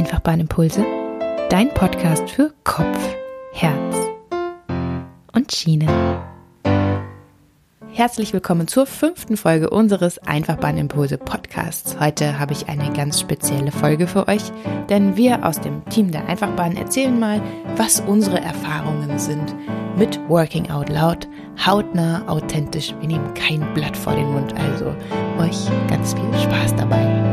Einfachbahnimpulse, dein Podcast für Kopf, Herz und Schiene. Herzlich willkommen zur fünften Folge unseres Einfachbahnimpulse Podcasts. Heute habe ich eine ganz spezielle Folge für euch, denn wir aus dem Team der Einfachbahn erzählen mal, was unsere Erfahrungen sind mit Working Out Loud, hautnah, authentisch. Wir nehmen kein Blatt vor den Mund, also euch ganz viel Spaß dabei.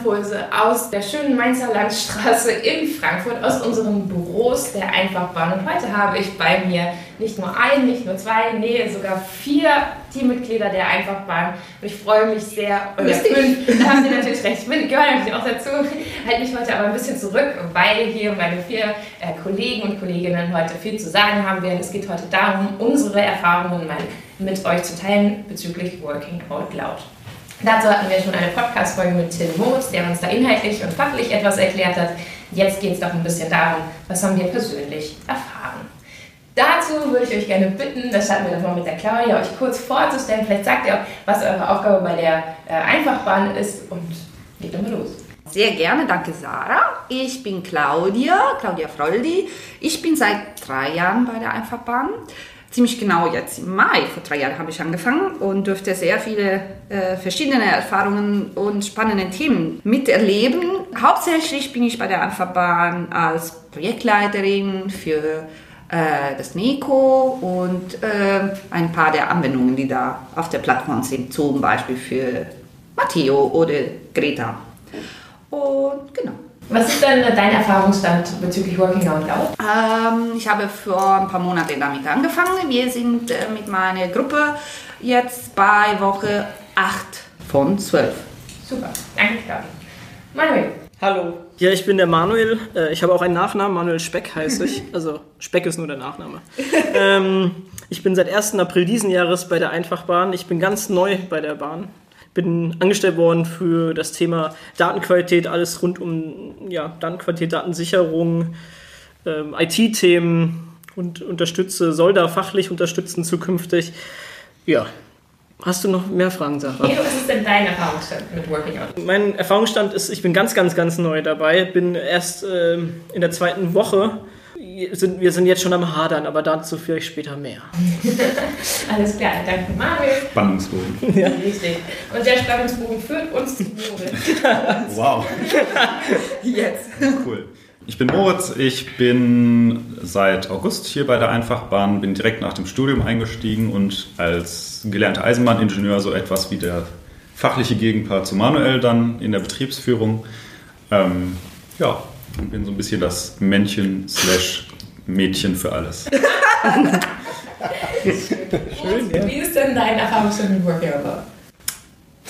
Einfachbahnimpulse aus der schönen Mainzer Landstraße in Frankfurt, aus unseren Büros der Einfachbahn. Und heute habe ich bei mir nicht nur ein, nicht nur zwei, nee, sogar vier Teammitglieder der Einfachbahn. Und ich freue mich sehr, oder fünf, da haben Sie natürlich recht, ich bin, gehöre natürlich auch dazu, halte mich heute aber ein bisschen zurück, weil hier meine vier äh, Kollegen und Kolleginnen heute viel zu sagen haben werden. Es geht heute darum, unsere Erfahrungen mal mit euch zu teilen bezüglich Working Out Loud. Dazu hatten wir schon eine Podcast-Folge mit Tim Moritz, der uns da inhaltlich und fachlich etwas erklärt hat. Jetzt geht es doch ein bisschen darum, was haben wir persönlich erfahren. Dazu würde ich euch gerne bitten, das hatten wir doch mal mit der Claudia, euch kurz vorzustellen. Vielleicht sagt ihr auch, was eure Aufgabe bei der äh, Einfachbahn ist und geht dann mal los. Sehr gerne, danke Sarah. Ich bin Claudia, Claudia Froldi. Ich bin seit drei Jahren bei der Einfachbahn ziemlich genau jetzt im Mai, vor drei Jahren habe ich angefangen und durfte sehr viele äh, verschiedene Erfahrungen und spannende Themen miterleben. Hauptsächlich bin ich bei der Anfahrbahn als Projektleiterin für äh, das NECO und äh, ein paar der Anwendungen, die da auf der Plattform sind, zum Beispiel für Matteo oder Greta. Und genau. Was ist denn dein Erfahrungsstand bezüglich Working Out Loud? Ähm, ich habe vor ein paar Monaten damit angefangen. Wir sind äh, mit meiner Gruppe jetzt bei Woche 8 von 12. Super, danke Claudia. Manuel. Hallo. Ja, ich bin der Manuel. Äh, ich habe auch einen Nachnamen, Manuel Speck heiße ich. Also Speck ist nur der Nachname. ähm, ich bin seit 1. April diesen Jahres bei der Einfachbahn. Ich bin ganz neu bei der Bahn bin angestellt worden für das Thema Datenqualität, alles rund um ja, Datenqualität, Datensicherung, ähm, IT-Themen und unterstütze, soll da fachlich unterstützen zukünftig. Ja. Hast du noch mehr Fragen, Sarah? Hey, was ist denn dein Erfahrungsstand mit Working Out? Mein Erfahrungsstand ist, ich bin ganz, ganz, ganz neu dabei. Bin erst ähm, in der zweiten Woche sind, wir sind jetzt schon am Hadern, aber dazu vielleicht später mehr. Alles klar, danke Manuel. Spannungsbogen. Ja. Richtig. Und der Spannungsbogen führt uns zu Moritz. wow. Jetzt. Cool. Ich bin Moritz, ich bin seit August hier bei der Einfachbahn, bin direkt nach dem Studium eingestiegen und als gelernter Eisenbahningenieur so etwas wie der fachliche Gegenpart zu Manuel dann in der Betriebsführung. Ähm, ja, und bin so ein bisschen das Männchen slash Mädchen für alles. Schön, ja. Wie ist denn dein Erfahrungsstand mit Out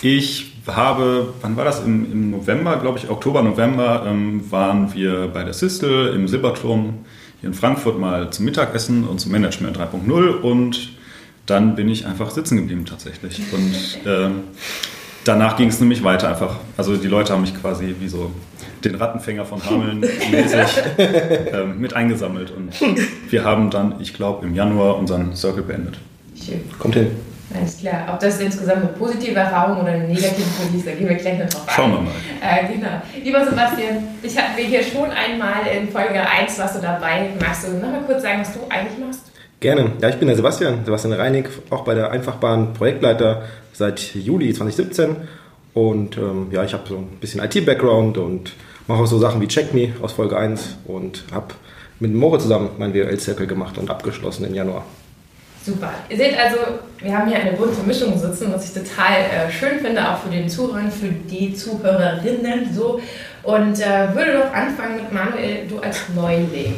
Ich habe, wann war das? Im, im November, glaube ich, Oktober, November, ähm, waren wir bei der Sistel im Silberturm hier in Frankfurt mal zum Mittagessen und zum Management 3.0 und dann bin ich einfach sitzen geblieben tatsächlich. Und ähm, danach ging es nämlich weiter einfach. Also die Leute haben mich quasi wie so den Rattenfänger von Hameln mäßig ähm, mit eingesammelt. Und wir haben dann, ich glaube, im Januar unseren Circle beendet. Schön. Kommt hin. Alles klar. Ob das insgesamt eine positive Erfahrung oder eine negative ist, da gehen wir gleich noch drauf ein. Schauen wir mal. Äh, genau. Lieber Sebastian, ich habe mir hier schon einmal in Folge 1 warst du dabei. Magst du noch mal kurz sagen, was du eigentlich machst? Gerne. Ja, ich bin der Sebastian, Sebastian Reinig, auch bei der Einfachbahn Projektleiter seit Juli 2017. Und ähm, ja, ich habe so ein bisschen IT-Background und mache auch so Sachen wie Check Me aus Folge 1 und habe mit Moritz zusammen mein WL-Circle gemacht und abgeschlossen im Januar. Super. Ihr seht also, wir haben hier eine bunte Mischung sitzen, was ich total äh, schön finde, auch für den Zuhörer, für die Zuhörerinnen so. Und äh, würde doch anfangen mit Manuel, du als Neuling.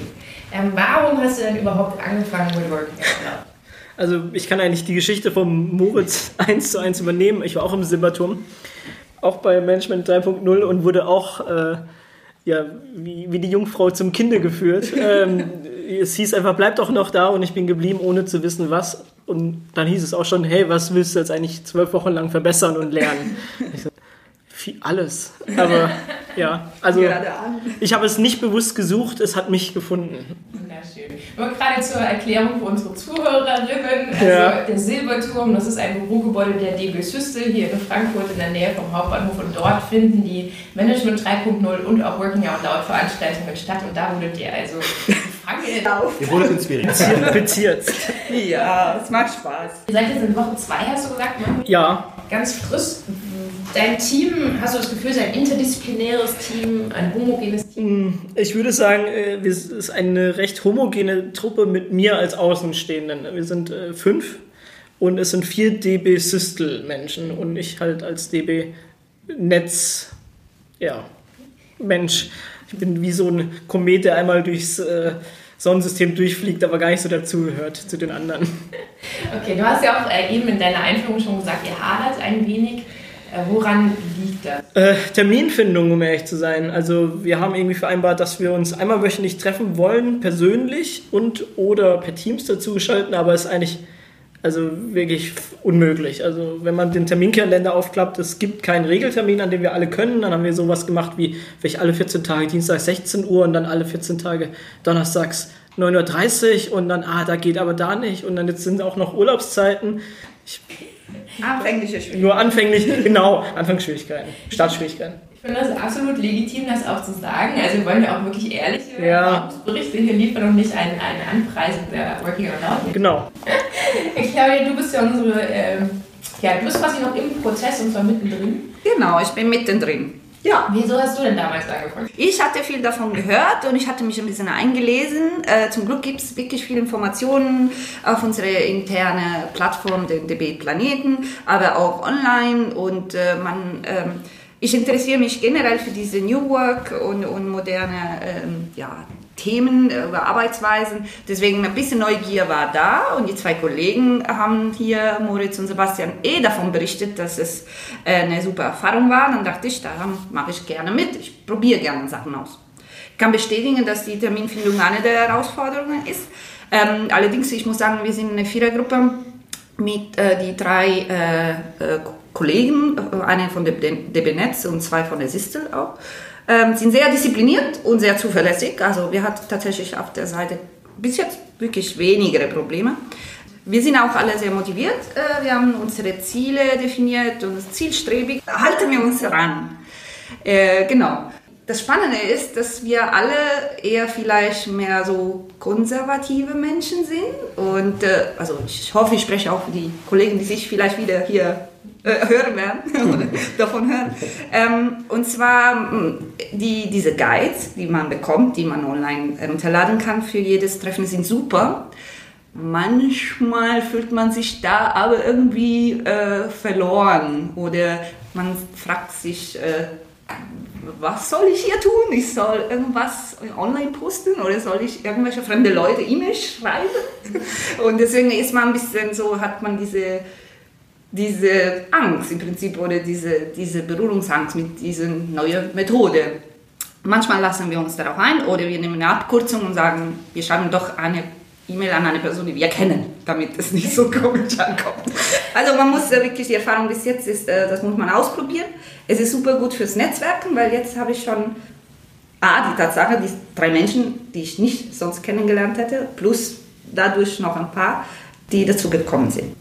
Ähm, warum hast du denn überhaupt angefangen mit Working Out Also ich kann eigentlich die Geschichte vom Moritz eins zu eins übernehmen. Ich war auch im Silberturm, auch bei Management 3.0 und wurde auch äh, ja, wie, wie die Jungfrau zum Kinde geführt. ähm, es hieß einfach, bleib doch noch da und ich bin geblieben, ohne zu wissen, was. Und dann hieß es auch schon, hey, was willst du jetzt eigentlich zwölf Wochen lang verbessern und lernen? Viel, alles. Aber ja, also ich habe es nicht bewusst gesucht, es hat mich gefunden. Wunderschön. Nur gerade zur Erklärung für unsere Zuhörerinnen. Also Ja. der Silberturm, das ist ein Bürogebäude der DB Systel hier in Frankfurt in der Nähe vom Hauptbahnhof und dort finden die Management 3.0 und auch Working Out Loud Veranstaltungen statt und da wurdet ihr also gefangen. Ihr wurdet inspiriert. Bezirzt. Ja, es macht Spaß. Ihr seid jetzt in Woche 2, hast du gesagt, ne? Ja, ganz frisch. Dein Team, hast du das Gefühl, es ist ein interdisziplinäres Team, ein homogenes Team? ich würde sagen, äh, es ist eine recht homogene Truppe mit mir als Außenstehenden. Wir sind äh, fünf und es sind vier DB Systel Menschen und ich halt als DB Netz, ja, Mensch. Ich bin wie so ein Komet, der einmal durchs äh, Sonnensystem durchfliegt, aber gar nicht so dazugehört zu den anderen. Okay, du hast ja auch äh, eben in deiner Einführung schon gesagt, ihr hadert ein wenig. Äh, woran liegt das? Äh, Terminfindung, um ehrlich zu sein. Also wir haben irgendwie vereinbart, dass wir uns einmal wöchentlich treffen wollen, persönlich und oder per Teams dazu geschalten, aber es ist eigentlich also wirklich unmöglich. Also wenn man den Terminkalender aufklappt, es gibt keinen Regeltermin, an dem wir alle können. Dann haben wir sowas gemacht wie vielleicht alle 14 Tage Dienstag 16 Uhr und dann alle 14 Tage Donnerstags 9.30 Uhr und dann, ah, da geht aber da nicht. Und dann jetzt sind auch noch Urlaubszeiten. Anfängliche Schwierigkeiten. Nur anfänglich, genau, Anfangsschwierigkeiten, Startschwierigkeiten. Ich finde das absolut legitim, das auch zu sagen. Also wir wollen ja auch wirklich ehrliche Ja. Berichte hier liefern und nicht ein, ein Anpreisen der Working Out Loud. Genau. Claudia, du bist ja unsere, ähm, ja, du bist quasi noch im Prozess und zwar mittendrin. Genau, ich bin mittendrin. Ja. Wieso hast du denn damals angefangen? Ich hatte viel davon gehört und ich hatte mich ein bisschen eingelesen. Äh, zum Glück gibt es wirklich viele Informationen auf unserer interne Plattform, den DB Planeten, aber auch online. Und äh, man, ähm, ich interessiere mich generell für diese New Work und, und moderne ähm, ja, Themen, äh, über Arbeitsweisen. Deswegen ein bisschen Neugier war da und die zwei Kollegen haben hier, Moritz und Sebastian, eh davon berichtet, dass es äh, eine super Erfahrung war. Dann dachte ich, da mache ich gerne mit. Ich probiere gerne Sachen aus. Ich kann bestätigen, dass die Terminfindung eine der Herausforderungen ist. Ähm, allerdings, ich muss sagen, wir sind eine Vierergruppe mit äh, die drei äh, äh, Kollegen, äh, eine von der DB Netz und zwei von der Sistel auch, ähm, sind sehr diszipliniert und sehr zuverlässig. Also wir hatten tatsächlich auf der Seite bis jetzt wirklich weniger Probleme. Wir sind auch alle sehr motiviert. Äh, wir haben unsere Ziele definiert und zielstrebig halten wir uns ran. Äh, genau. Das Spannende ist, dass wir alle eher vielleicht mehr so konservative Menschen sind. Und äh, also ich hoffe, ich spreche auch für die Kollegen, die sich vielleicht wieder hier äh, hören werden davon hören. Ähm, und zwar mh, die, diese Guides, die man bekommt, die man online herunterladen kann für jedes Treffen, sind super. Manchmal fühlt man sich da aber irgendwie äh, verloren oder man fragt sich, äh, was soll ich hier tun? Ich soll irgendwas online posten oder soll ich irgendwelche fremde Leute E-Mails schreiben? Und deswegen ist man ein bisschen so, hat man diese, diese Angst im Prinzip oder diese, diese Berührungsangst mit dieser neuen Methode. Manchmal lassen wir uns darauf ein oder wir nehmen eine Abkürzung und sagen, wir schreiben doch eine E-Mail an eine Person, die wir kennen, damit es nicht so komisch ankommt. Also man muss äh, wirklich, die Erfahrung bis jetzt ist, äh, das muss man ausprobieren. Es ist super gut fürs Netzwerken, weil jetzt habe ich schon A, die Tatsache, die drei Menschen, die ich nicht sonst kennengelernt hätte, plus dadurch noch ein paar, die dazu gekommen sind.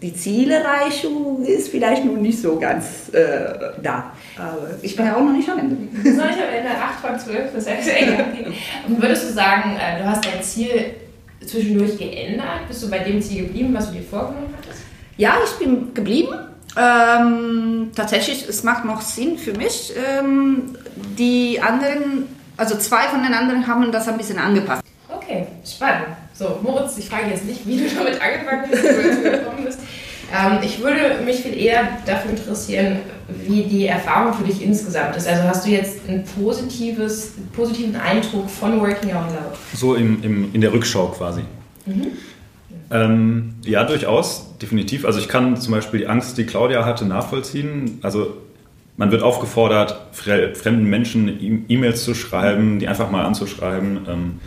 Die Zielerreichung ist vielleicht noch nicht so ganz äh, da. Aber ich bin ja auch noch nicht am Ende. Das ist noch nicht am Ende 8 von 12, das heißt eng. Und würdest du sagen, äh, du hast dein Ziel zwischendurch geändert? Bist du bei dem Ziel geblieben, was du dir vorgenommen hattest? Ja, ich bin geblieben. Ähm, tatsächlich, es macht noch Sinn für mich. Ähm, die anderen, also zwei von den anderen haben das ein bisschen angepasst. Okay, spannend. So, Moritz, ich frage jetzt nicht, wie du damit angefangen bist, wie du gekommen bist. Ähm, ich würde mich viel eher dafür interessieren, wie die Erfahrung für dich insgesamt ist. Also hast du jetzt einen positives, positiven Eindruck von Working Out Loud? So im, im, in der Rückschau quasi. Ähm, ja, durchaus, definitiv. Also ich kann zum Beispiel die Angst, die Claudia hatte, nachvollziehen. Also man wird aufgefordert, fre fremden Menschen E- E-Mails zu schreiben, die einfach mal anzuschreiben. Ähm,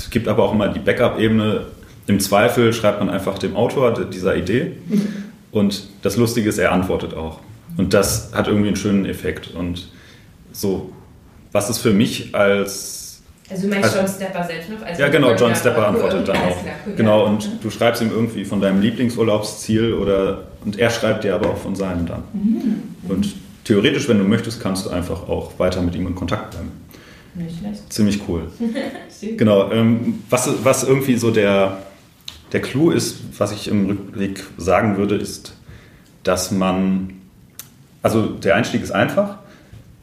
es gibt aber auch immer die Backup-Ebene. Im Zweifel schreibt man einfach dem Autor dieser Idee. Und das Lustige ist, er antwortet auch. Und das hat irgendwie einen schönen Effekt. Und so, was ist für mich als Also du meinst Also- John Stepper selbst noch? Also ja, genau, John Stepper antwortet dann auch. klar, cool, Genau, ja. und du schreibst ihm irgendwie von deinem Lieblingsurlaubsziel oder und er schreibt dir aber auch von seinem dann. Mhm. Und theoretisch, wenn du möchtest, kannst du einfach auch weiter mit ihm in Kontakt bleiben. Nicht schlecht. Ziemlich cool. genau, ähm, was, was irgendwie so der, der Clou ist, was ich im Rückblick sagen würde, ist, dass man, also der Einstieg ist einfach.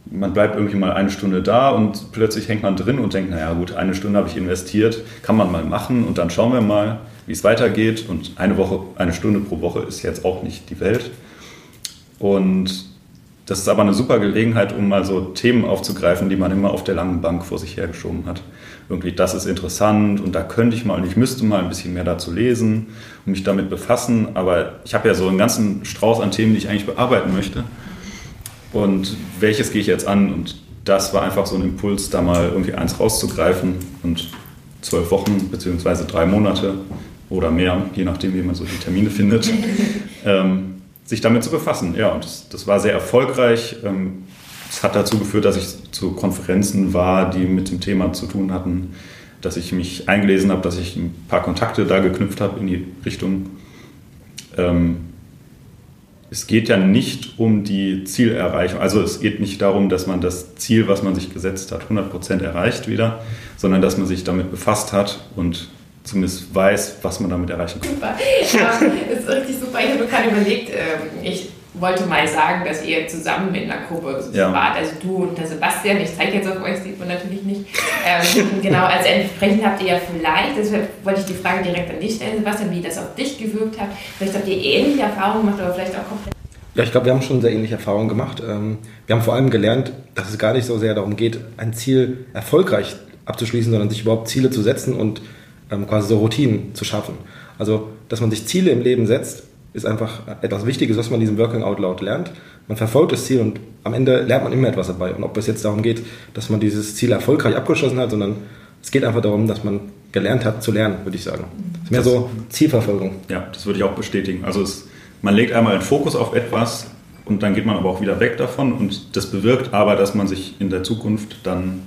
Man bleibt irgendwie mal eine Stunde da und plötzlich hängt man drin und denkt, naja gut, eine Stunde habe ich investiert, kann man mal machen und dann schauen wir mal, wie es weitergeht. Und eine Woche, eine Stunde pro Woche ist jetzt auch nicht die Welt. Und das ist aber eine super Gelegenheit, um mal so Themen aufzugreifen, die man immer auf der langen Bank vor sich hergeschoben hat. Irgendwie, das ist interessant und da könnte ich mal und ich müsste mal ein bisschen mehr dazu lesen und mich damit befassen. Aber ich habe ja so einen ganzen Strauß an Themen, die ich eigentlich bearbeiten möchte. Und welches gehe ich jetzt an? Und das war einfach so ein Impuls, da mal irgendwie eins rauszugreifen und zwölf Wochen beziehungsweise drei Monate oder mehr, je nachdem, wie man so die Termine findet, ähm, sich damit zu befassen. Ja, und das, das war sehr erfolgreich. Ähm, es hat dazu geführt, dass ich zu Konferenzen war, die mit dem Thema zu tun hatten, dass ich mich eingelesen habe, dass ich ein paar Kontakte da geknüpft habe in die Richtung. Ähm, es geht ja nicht um die Zielerreichung. Also es geht nicht darum, dass man das Ziel, was man sich gesetzt hat, 100% erreicht wieder, sondern dass man sich damit befasst hat und zumindest weiß, was man damit erreichen kann. Super. Ja, ist richtig super. Ich habe gerade überlegt, ähm, ich wollte mal sagen, dass ihr zusammen in einer Gruppe Ja. wart. Also du und der Sebastian. Ich zeige jetzt auf euch, sieht man natürlich nicht. Ähm, genau, also entsprechend habt ihr ja vielleicht, deshalb wollte ich die Frage direkt an dich stellen, Sebastian, wie das auf dich gewirkt hat. Vielleicht habt ihr ähnliche Erfahrungen gemacht, aber vielleicht auch komplett. Ja, ich glaube, wir haben schon sehr ähnliche Erfahrungen gemacht. Ähm, Wir haben vor allem gelernt, dass es gar nicht so sehr darum geht, ein Ziel erfolgreich abzuschließen, sondern sich überhaupt Ziele zu setzen und ähm, quasi so Routinen zu schaffen. Also, dass man sich Ziele im Leben setzt, ist einfach etwas Wichtiges, was man in diesem Working Out Loud lernt. Man verfolgt das Ziel und am Ende lernt man immer etwas dabei. Und ob es jetzt darum geht, dass man dieses Ziel erfolgreich abgeschlossen hat, sondern es geht einfach darum, dass man gelernt hat zu lernen, würde ich sagen. Es ist mehr so Zielverfolgung. Ja, das würde ich auch bestätigen. Also es, man legt einmal den Fokus auf etwas und dann geht man aber auch wieder weg davon und das bewirkt aber, dass man sich in der Zukunft dann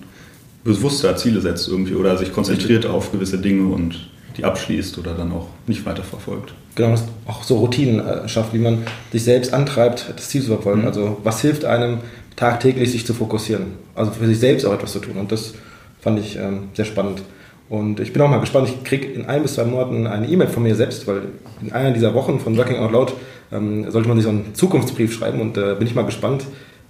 bewusster Ziele setzt irgendwie oder sich konzentriert auf gewisse Dinge und die abschließt oder dann auch nicht weiterverfolgt. Genau, dass auch so Routinen äh, schafft, wie man sich selbst antreibt, das Ziel zu verfolgen. Also was hilft einem tagtäglich, sich zu fokussieren? Also für sich selbst auch etwas zu tun. Und das fand ich ähm, sehr spannend. Und ich bin auch mal gespannt, ich kriege in ein bis zwei Monaten eine E-Mail von mir selbst, weil in einer dieser Wochen von Working Out Loud ähm, sollte man sich so einen Zukunftsbrief schreiben und äh, bin ich mal gespannt,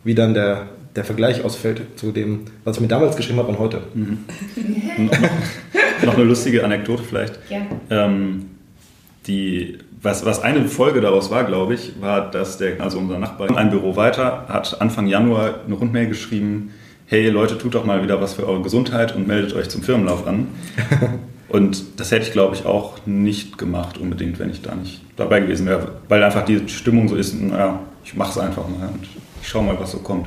wie dann der, der Vergleich ausfällt zu dem, was ich mir damals geschrieben habe und heute. Noch eine lustige Anekdote vielleicht. Ja. Ähm, die, was, was eine Folge daraus war, glaube ich, war, dass der, also unser Nachbar, ein Büro weiter, hat Anfang Januar eine Rundmail geschrieben, hey Leute, tut doch mal wieder was für eure Gesundheit und meldet euch zum Firmenlauf an. Und das hätte ich, glaube ich, auch nicht gemacht unbedingt, wenn ich da nicht dabei gewesen wäre, weil einfach die Stimmung so ist, naja, ich mache es einfach mal und ich schaue mal, was so kommt.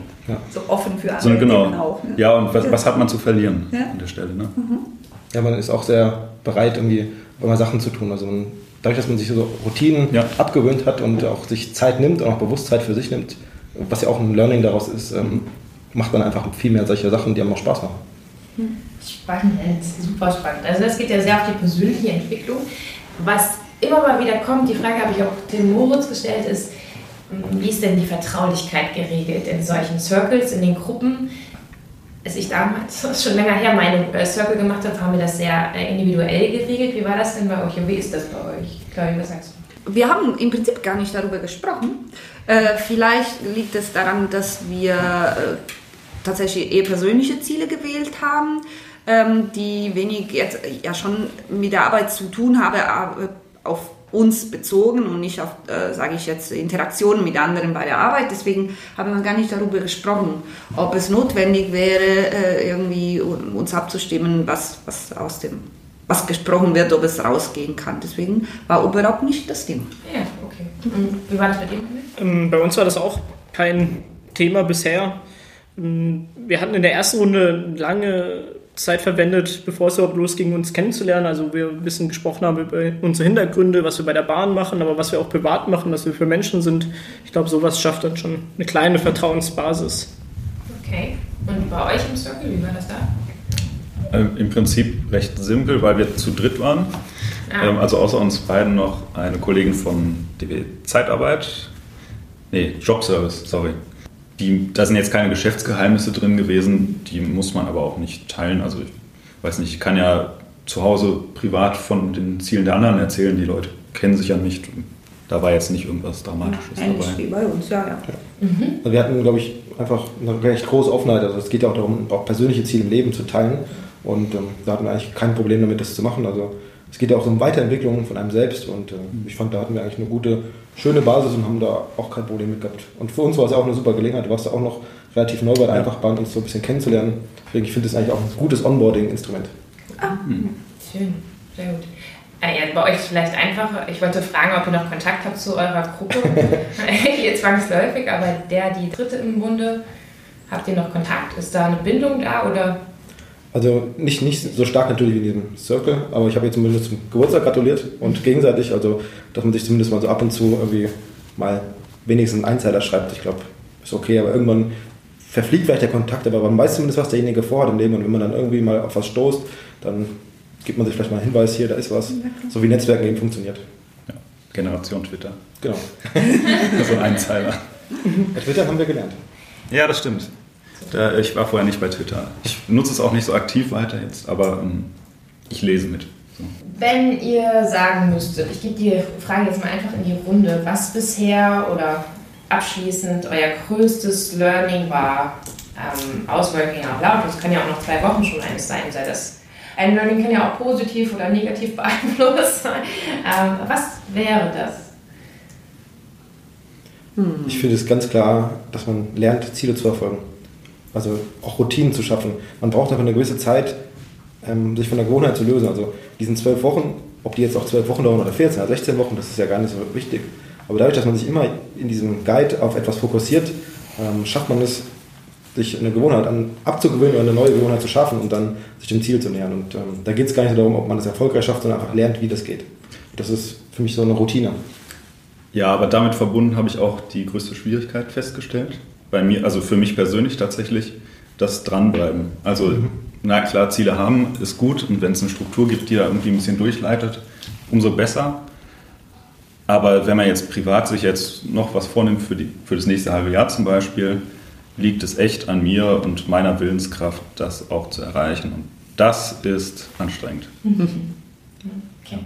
So offen für So, andere genau. Themen auch. Ne? Ja, und was, was hat man zu verlieren Ja. an der Stelle? Ne? Ja, man ist auch sehr bereit, irgendwie immer Sachen zu tun. Also man, dadurch, dass man sich so Routinen Ja. abgewöhnt hat und auch sich Zeit nimmt und auch bewusst Zeit für sich nimmt, was ja auch ein Learning daraus ist, ähm, macht man einfach viel mehr solche Sachen, die einem auch Spaß machen. Spannend, super spannend. Also das geht ja sehr auf die persönliche Entwicklung. Was immer mal wieder kommt, die Frage habe ich auch dem Moritz gestellt, ist, wie ist denn die Vertraulichkeit geregelt in solchen Circles, in den Gruppen? Als ich damals, schon länger her, meine äh, Circle gemacht habe, haben wir das sehr äh, individuell geregelt. Wie war das denn bei euch und wie ist das bei euch? Claudia, was sagst du? Wir haben im Prinzip gar nicht darüber gesprochen. Äh, vielleicht liegt es daran, dass wir tatsächlich eher persönliche Ziele gewählt haben, ähm, die wenig jetzt ja schon mit der Arbeit zu tun haben, auf uns bezogen und nicht auf, äh, sage ich jetzt, Interaktionen mit anderen bei der Arbeit. Deswegen haben wir gar nicht darüber gesprochen, ob es notwendig wäre, äh, irgendwie uns abzustimmen, was, was aus dem was gesprochen wird, ob es rausgehen kann. Deswegen war überhaupt nicht das Thema. Ja, okay. Wie war das bei dir? Ähm, bei uns war das auch kein Thema bisher. Ähm, Wir hatten in der ersten Runde lange Zeit verwendet, bevor es überhaupt losging, uns kennenzulernen. Also wir ein bisschen gesprochen haben über unsere Hintergründe, was wir bei der Bahn machen, aber was wir auch privat machen, was wir für Menschen sind. Ich glaube, sowas schafft dann schon eine kleine Vertrauensbasis. Okay. Und bei euch im Circle, wie war das da? Ähm, Im Prinzip recht simpel, weil wir zu dritt waren. Ah. Ähm, also außer uns beiden noch eine Kollegin von DB Zeitarbeit. Nee, Jobservice, sorry. Die, da sind jetzt keine Geschäftsgeheimnisse drin gewesen, die muss man aber auch nicht teilen. Also ich weiß nicht, ich kann ja zu Hause privat von den Zielen der anderen erzählen. Die Leute kennen sich ja nicht. Da war jetzt nicht irgendwas Dramatisches Ähnlich dabei. wie bei uns, ja, ja. Also wir hatten, glaube ich, einfach eine recht große Offenheit. Also es geht ja auch darum, auch persönliche Ziele im Leben zu teilen. Und ähm, da hatten wir eigentlich kein Problem damit, das zu machen. Also es geht ja auch um Weiterentwicklung von einem selbst. Und äh, ich fand, da hatten wir eigentlich eine gute, schöne Basis und haben da auch kein Problem mit gehabt. Und für uns war es auch eine super Gelegenheit. Du warst ja auch noch relativ neu bei der Einfachbahn, uns so ein bisschen kennenzulernen. Deswegen, ich finde das eigentlich auch ein gutes Onboarding-Instrument. Schön, sehr gut. Äh, ja, bei euch vielleicht einfacher. Ich wollte fragen, ob ihr noch Kontakt habt zu eurer Gruppe. ihr zwangsläufig, aber der, die dritte im Bunde, habt ihr noch Kontakt? Ist da eine Bindung da oder? Also nicht, nicht so stark natürlich wie in diesem Circle, aber ich habe ihr zumindest zum Geburtstag gratuliert und gegenseitig, also dass man sich zumindest mal so ab und zu irgendwie mal wenigstens einen Einzeiler schreibt, ich glaube, ist okay, aber irgendwann verfliegt vielleicht der Kontakt, aber man weiß zumindest, was derjenige vorhat im Leben und wenn man dann irgendwie mal auf was stoßt, dann gibt man sich vielleicht mal einen Hinweis, hier, da ist was, so wie Netzwerken eben funktioniert. Ja. Generation Twitter. Genau. So ein Einzeiler. Twitter haben wir gelernt. Ja, das stimmt. Da, ich war vorher nicht bei Twitter. Ich nutze es auch nicht so aktiv weiter jetzt, aber ähm, ich lese mit. So. Wenn ihr sagen müsstet, ich gebe die Frage jetzt mal einfach in die Runde, was bisher oder abschließend euer größtes Learning war ähm, aus Working Out Loud, das kann ja auch noch zwei Wochen schon eines sein, sei das ein Learning kann ja auch positiv oder negativ beeinflusst sein. Ähm, was wäre das? Ich finde es ganz klar, dass man lernt, Ziele zu verfolgen. Also auch Routinen zu schaffen. Man braucht einfach eine gewisse Zeit, ähm, sich von der Gewohnheit zu lösen. Also diesen zwölf Wochen, ob die jetzt auch zwölf Wochen dauern oder 14 oder 16 Wochen, das ist ja gar nicht so wichtig. Aber dadurch, dass man sich immer in diesem Guide auf etwas fokussiert, ähm, schafft man es, sich eine Gewohnheit an, abzugewöhnen oder eine neue Gewohnheit zu schaffen und dann sich dem Ziel zu nähern. Und ähm, da geht es gar nicht darum, ob man es erfolgreich schafft, sondern einfach lernt, wie das geht. Das ist für mich so eine Routine. Ja, aber damit verbunden habe ich auch die größte Schwierigkeit festgestellt. Bei mir, also für mich persönlich tatsächlich, das Dranbleiben. Also, na klar, Ziele haben ist gut und wenn es eine Struktur gibt, die da irgendwie ein bisschen durchleitet, umso besser. Aber wenn man jetzt privat sich jetzt noch was vornimmt für, die, für das nächste halbe Jahr zum Beispiel, liegt es echt an mir und meiner Willenskraft, das auch zu erreichen. Und das ist anstrengend. Okay.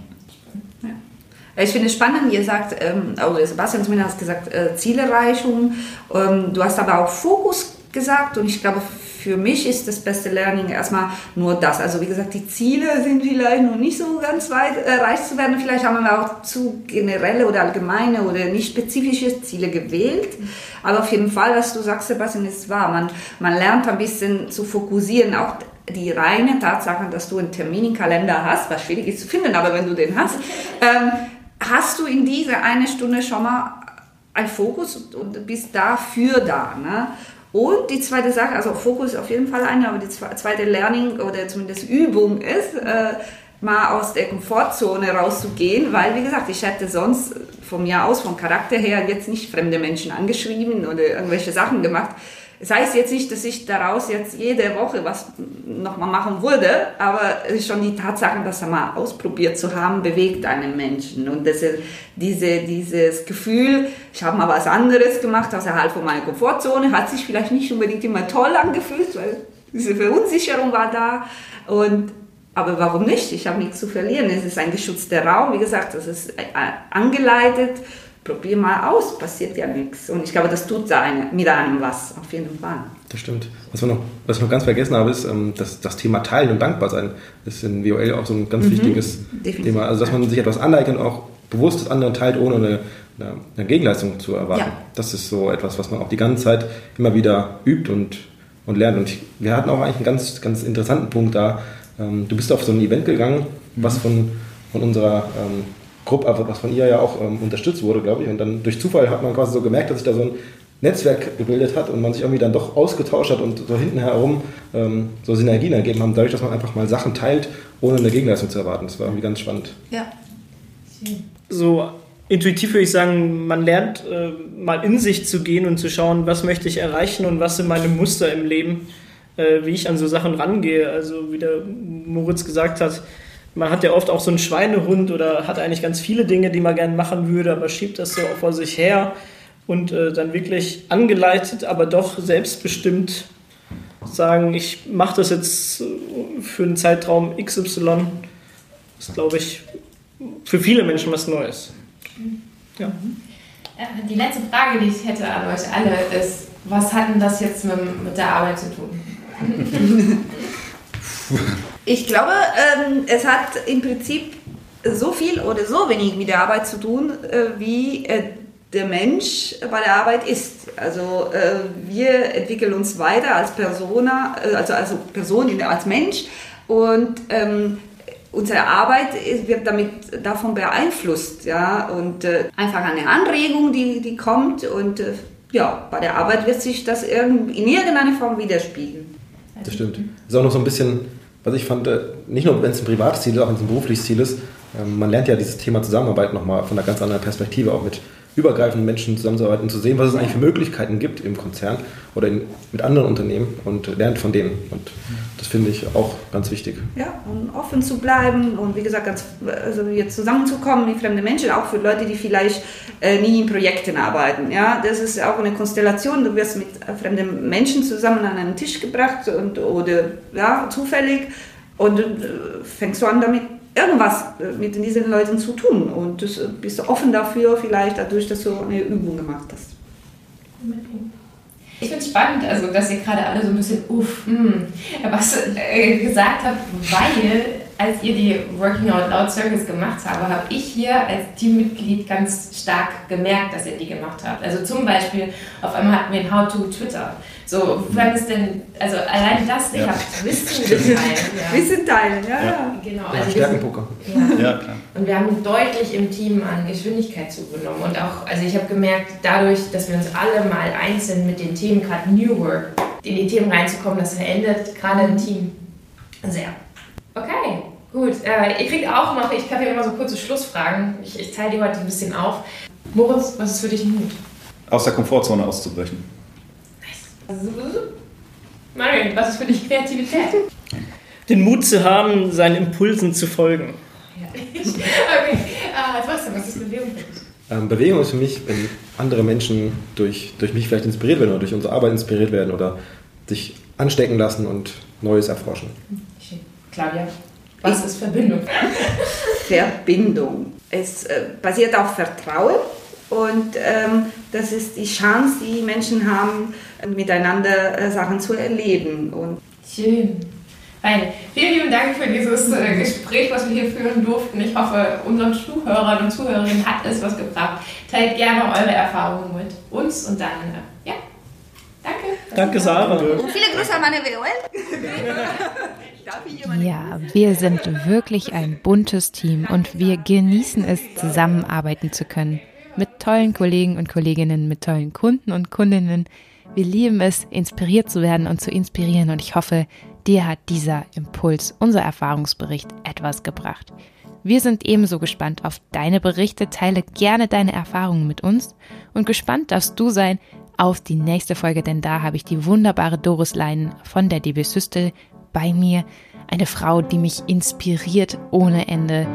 Ich finde es spannend, ihr sagt, ähm, also Sebastian zumindest hat gesagt, äh, Zielerreichung. Ähm, du hast aber auch Fokus gesagt und ich glaube, für mich ist das beste Learning erstmal nur das. Also wie gesagt, die Ziele sind vielleicht noch nicht so ganz weit erreicht zu werden. Vielleicht haben wir auch zu generelle oder allgemeine oder nicht spezifische Ziele gewählt. Aber auf jeden Fall, was du sagst, Sebastian, ist wahr. Man, man lernt ein bisschen zu fokussieren, auch die reine Tatsache, dass du einen Terminkalender hast, was schwierig ist zu finden, aber wenn du den hast, ähm, hast du in dieser eine Stunde schon mal einen Fokus und bist dafür da. Ne? Und die zweite Sache, also Fokus auf jeden Fall eine, aber die zweite Learning oder zumindest Übung ist, äh, mal aus der Komfortzone rauszugehen, weil, wie gesagt, ich hätte sonst von mir aus, vom Charakter her, jetzt nicht fremde Menschen angeschrieben oder irgendwelche Sachen gemacht. Das heißt jetzt nicht, dass ich daraus jetzt jede Woche was nochmal machen würde, aber schon die Tatsache, das einmal ausprobiert zu haben, bewegt einen Menschen. Und das ist diese, dieses Gefühl, ich habe mal was anderes gemacht außerhalb von meiner Komfortzone, hat sich vielleicht nicht unbedingt immer toll angefühlt, weil diese Verunsicherung war da. Und aber warum nicht? Ich habe nichts zu verlieren. Es ist ein geschützter Raum. Wie gesagt, das ist angeleitet. Probier mal aus, passiert ja nichts. Und ich glaube, das tut eine, mit einem was, auf jeden Fall. Das stimmt. Was, wir noch, was ich noch ganz vergessen habe, ist ähm, das, das Thema Teilen und Dankbarsein. Das ist in WOL auch so ein ganz mhm, wichtiges definitiv. Thema. Also, dass man sich etwas aneignet und auch bewusst das andere teilt, ohne eine, eine, eine Gegenleistung zu erwarten. Ja. Das ist so etwas, was man auch die ganze Zeit immer wieder übt und, und lernt. Und ich, wir hatten auch eigentlich einen ganz, ganz interessanten Punkt da. Ähm, du bist auf so ein Event gegangen, was von, von unserer ähm, Gruppe, was von ihr ja auch ähm, unterstützt wurde, glaube ich. Und dann durch Zufall hat man quasi so gemerkt, dass sich da so ein Netzwerk gebildet hat und man sich irgendwie dann doch ausgetauscht hat und so hinten herum ähm, so Synergien ergeben haben, dadurch, dass man einfach mal Sachen teilt, ohne eine Gegenleistung zu erwarten. Das war irgendwie ganz spannend. Ja. So intuitiv würde ich sagen, man lernt äh, mal in sich zu gehen und zu schauen, was möchte ich erreichen und was sind meine Muster im Leben, äh, wie ich an so Sachen rangehe. Also wie der Moritz gesagt hat, man hat ja oft auch so einen Schweinehund oder hat eigentlich ganz viele Dinge, die man gerne machen würde, aber schiebt das so vor sich her und äh, dann wirklich angeleitet, aber doch selbstbestimmt sagen, ich mache das jetzt für einen Zeitraum XY, ist, glaube ich, für viele Menschen was Neues. Ja. Äh, Die letzte Frage, die ich hätte an euch alle, ist, was hat denn das jetzt mit, mit der Arbeit zu tun? Ich glaube, ähm, es hat im Prinzip so viel oder so wenig mit der Arbeit zu tun, äh, wie äh, der Mensch bei der Arbeit ist. Also äh, wir entwickeln uns weiter als Persona, also, also Person, als Mensch und ähm, unsere Arbeit wird damit davon beeinflusst, ja, und einfach eine Anregung, die, die kommt und ja, bei der Arbeit wird sich das in irgendeiner Form widerspiegeln. Das stimmt. Ist auch noch so ein bisschen, was ich fand, äh, nicht nur wenn es ein privates Ziel ist, auch wenn es ein berufliches Ziel ist, ähm, man lernt ja dieses Thema Zusammenarbeit nochmal von einer ganz anderen Perspektive, auch mit übergreifenden Menschen zusammenzuarbeiten zu sehen, was es eigentlich für Möglichkeiten gibt im Konzern oder in, mit anderen Unternehmen und lernt von denen. Und das finde ich auch ganz wichtig. Ja, und offen zu bleiben und wie gesagt, ganz, also jetzt zusammenzukommen mit fremden Menschen, auch für Leute, die vielleicht äh, nie in Projekten arbeiten. Ja, das ist auch eine Konstellation. Du wirst mit fremden Menschen zusammen an einen Tisch gebracht und, oder ja, zufällig und äh, fängst du an damit irgendwas äh, mit diesen Leuten zu tun und äh, bist du offen dafür, vielleicht dadurch, dass du eine Übung gemacht hast. Ich finde es spannend, also dass ihr gerade alle so ein bisschen uff, hm, was äh, gesagt habt, weil als ihr die Working Out Loud Circles gemacht habt, habe ich hier als Teammitglied ganz stark gemerkt, dass ihr die gemacht habt. Also zum Beispiel, auf einmal hatten wir ein How to Twitter. So, wann ist denn, also allein das, ich Ja. habe Wissen geteilt. Ja. Wissen teilen, ja, ja. Genau, Ja, also Stärkenpoker. ja. Ja, klar. Und wir haben deutlich im Team an Geschwindigkeit zugenommen. Und auch, also ich habe gemerkt, dadurch, dass wir uns alle mal einzeln mit den Themen, gerade New Work, in die Themen reinzukommen, das verändert gerade ein Team sehr. Okay, gut. Äh, ihr kriegt auch noch, ich habe hier immer so kurze Schlussfragen. Ich, ich teile die heute ein bisschen auf. Moritz, was ist für dich Mut? Aus der Komfortzone auszubrechen. Marion, was ist für dich Kreativität? Den Mut zu haben, seinen Impulsen zu folgen. okay, äh, Sebastian, was ist Bewegung für dich? Ähm, Bewegung ist für mich, wenn andere Menschen durch, durch mich vielleicht inspiriert werden oder durch unsere Arbeit inspiriert werden oder sich anstecken lassen und Neues erforschen. Claudia, was ist Verbindung? Verbindung. Es äh, basiert auf Vertrauen und ähm, das ist die Chance, die Menschen haben, miteinander äh, Sachen zu erleben. Und Schön. Fein. Vielen lieben Dank für dieses äh, Gespräch, was wir hier führen durften. Ich hoffe, unseren Zuhörern und Zuhörerinnen hat es was gebracht. Teilt gerne eure Erfahrungen mit uns und dann, danke. Danke, Sarah. und viele Grüße an meine meine Ja, wir sind wirklich ein buntes Team und wir genießen es, zusammenarbeiten zu können. Mit tollen Kollegen und Kolleginnen, mit tollen Kunden und Kundinnen. Wir lieben es, inspiriert zu werden und zu inspirieren und ich hoffe, dir hat dieser Impuls, unser Erfahrungsbericht, etwas gebracht. Wir sind ebenso gespannt auf deine Berichte. Teile gerne deine Erfahrungen mit uns und gespannt darfst du sein auf die nächste Folge, denn da habe ich die wunderbare Doris Leinen von der DB Systel bei mir. Eine Frau, die mich inspiriert ohne Ende.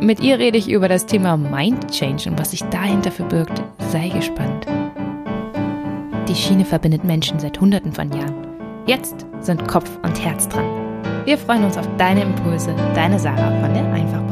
Mit ihr rede ich über das Thema Mind Change und was sich dahinter verbirgt. Sei gespannt. Die Schiene verbindet Menschen seit Hunderten von Jahren. Jetzt sind Kopf und Herz dran. Wir freuen uns auf deine Impulse, deine Sarah von der Einfach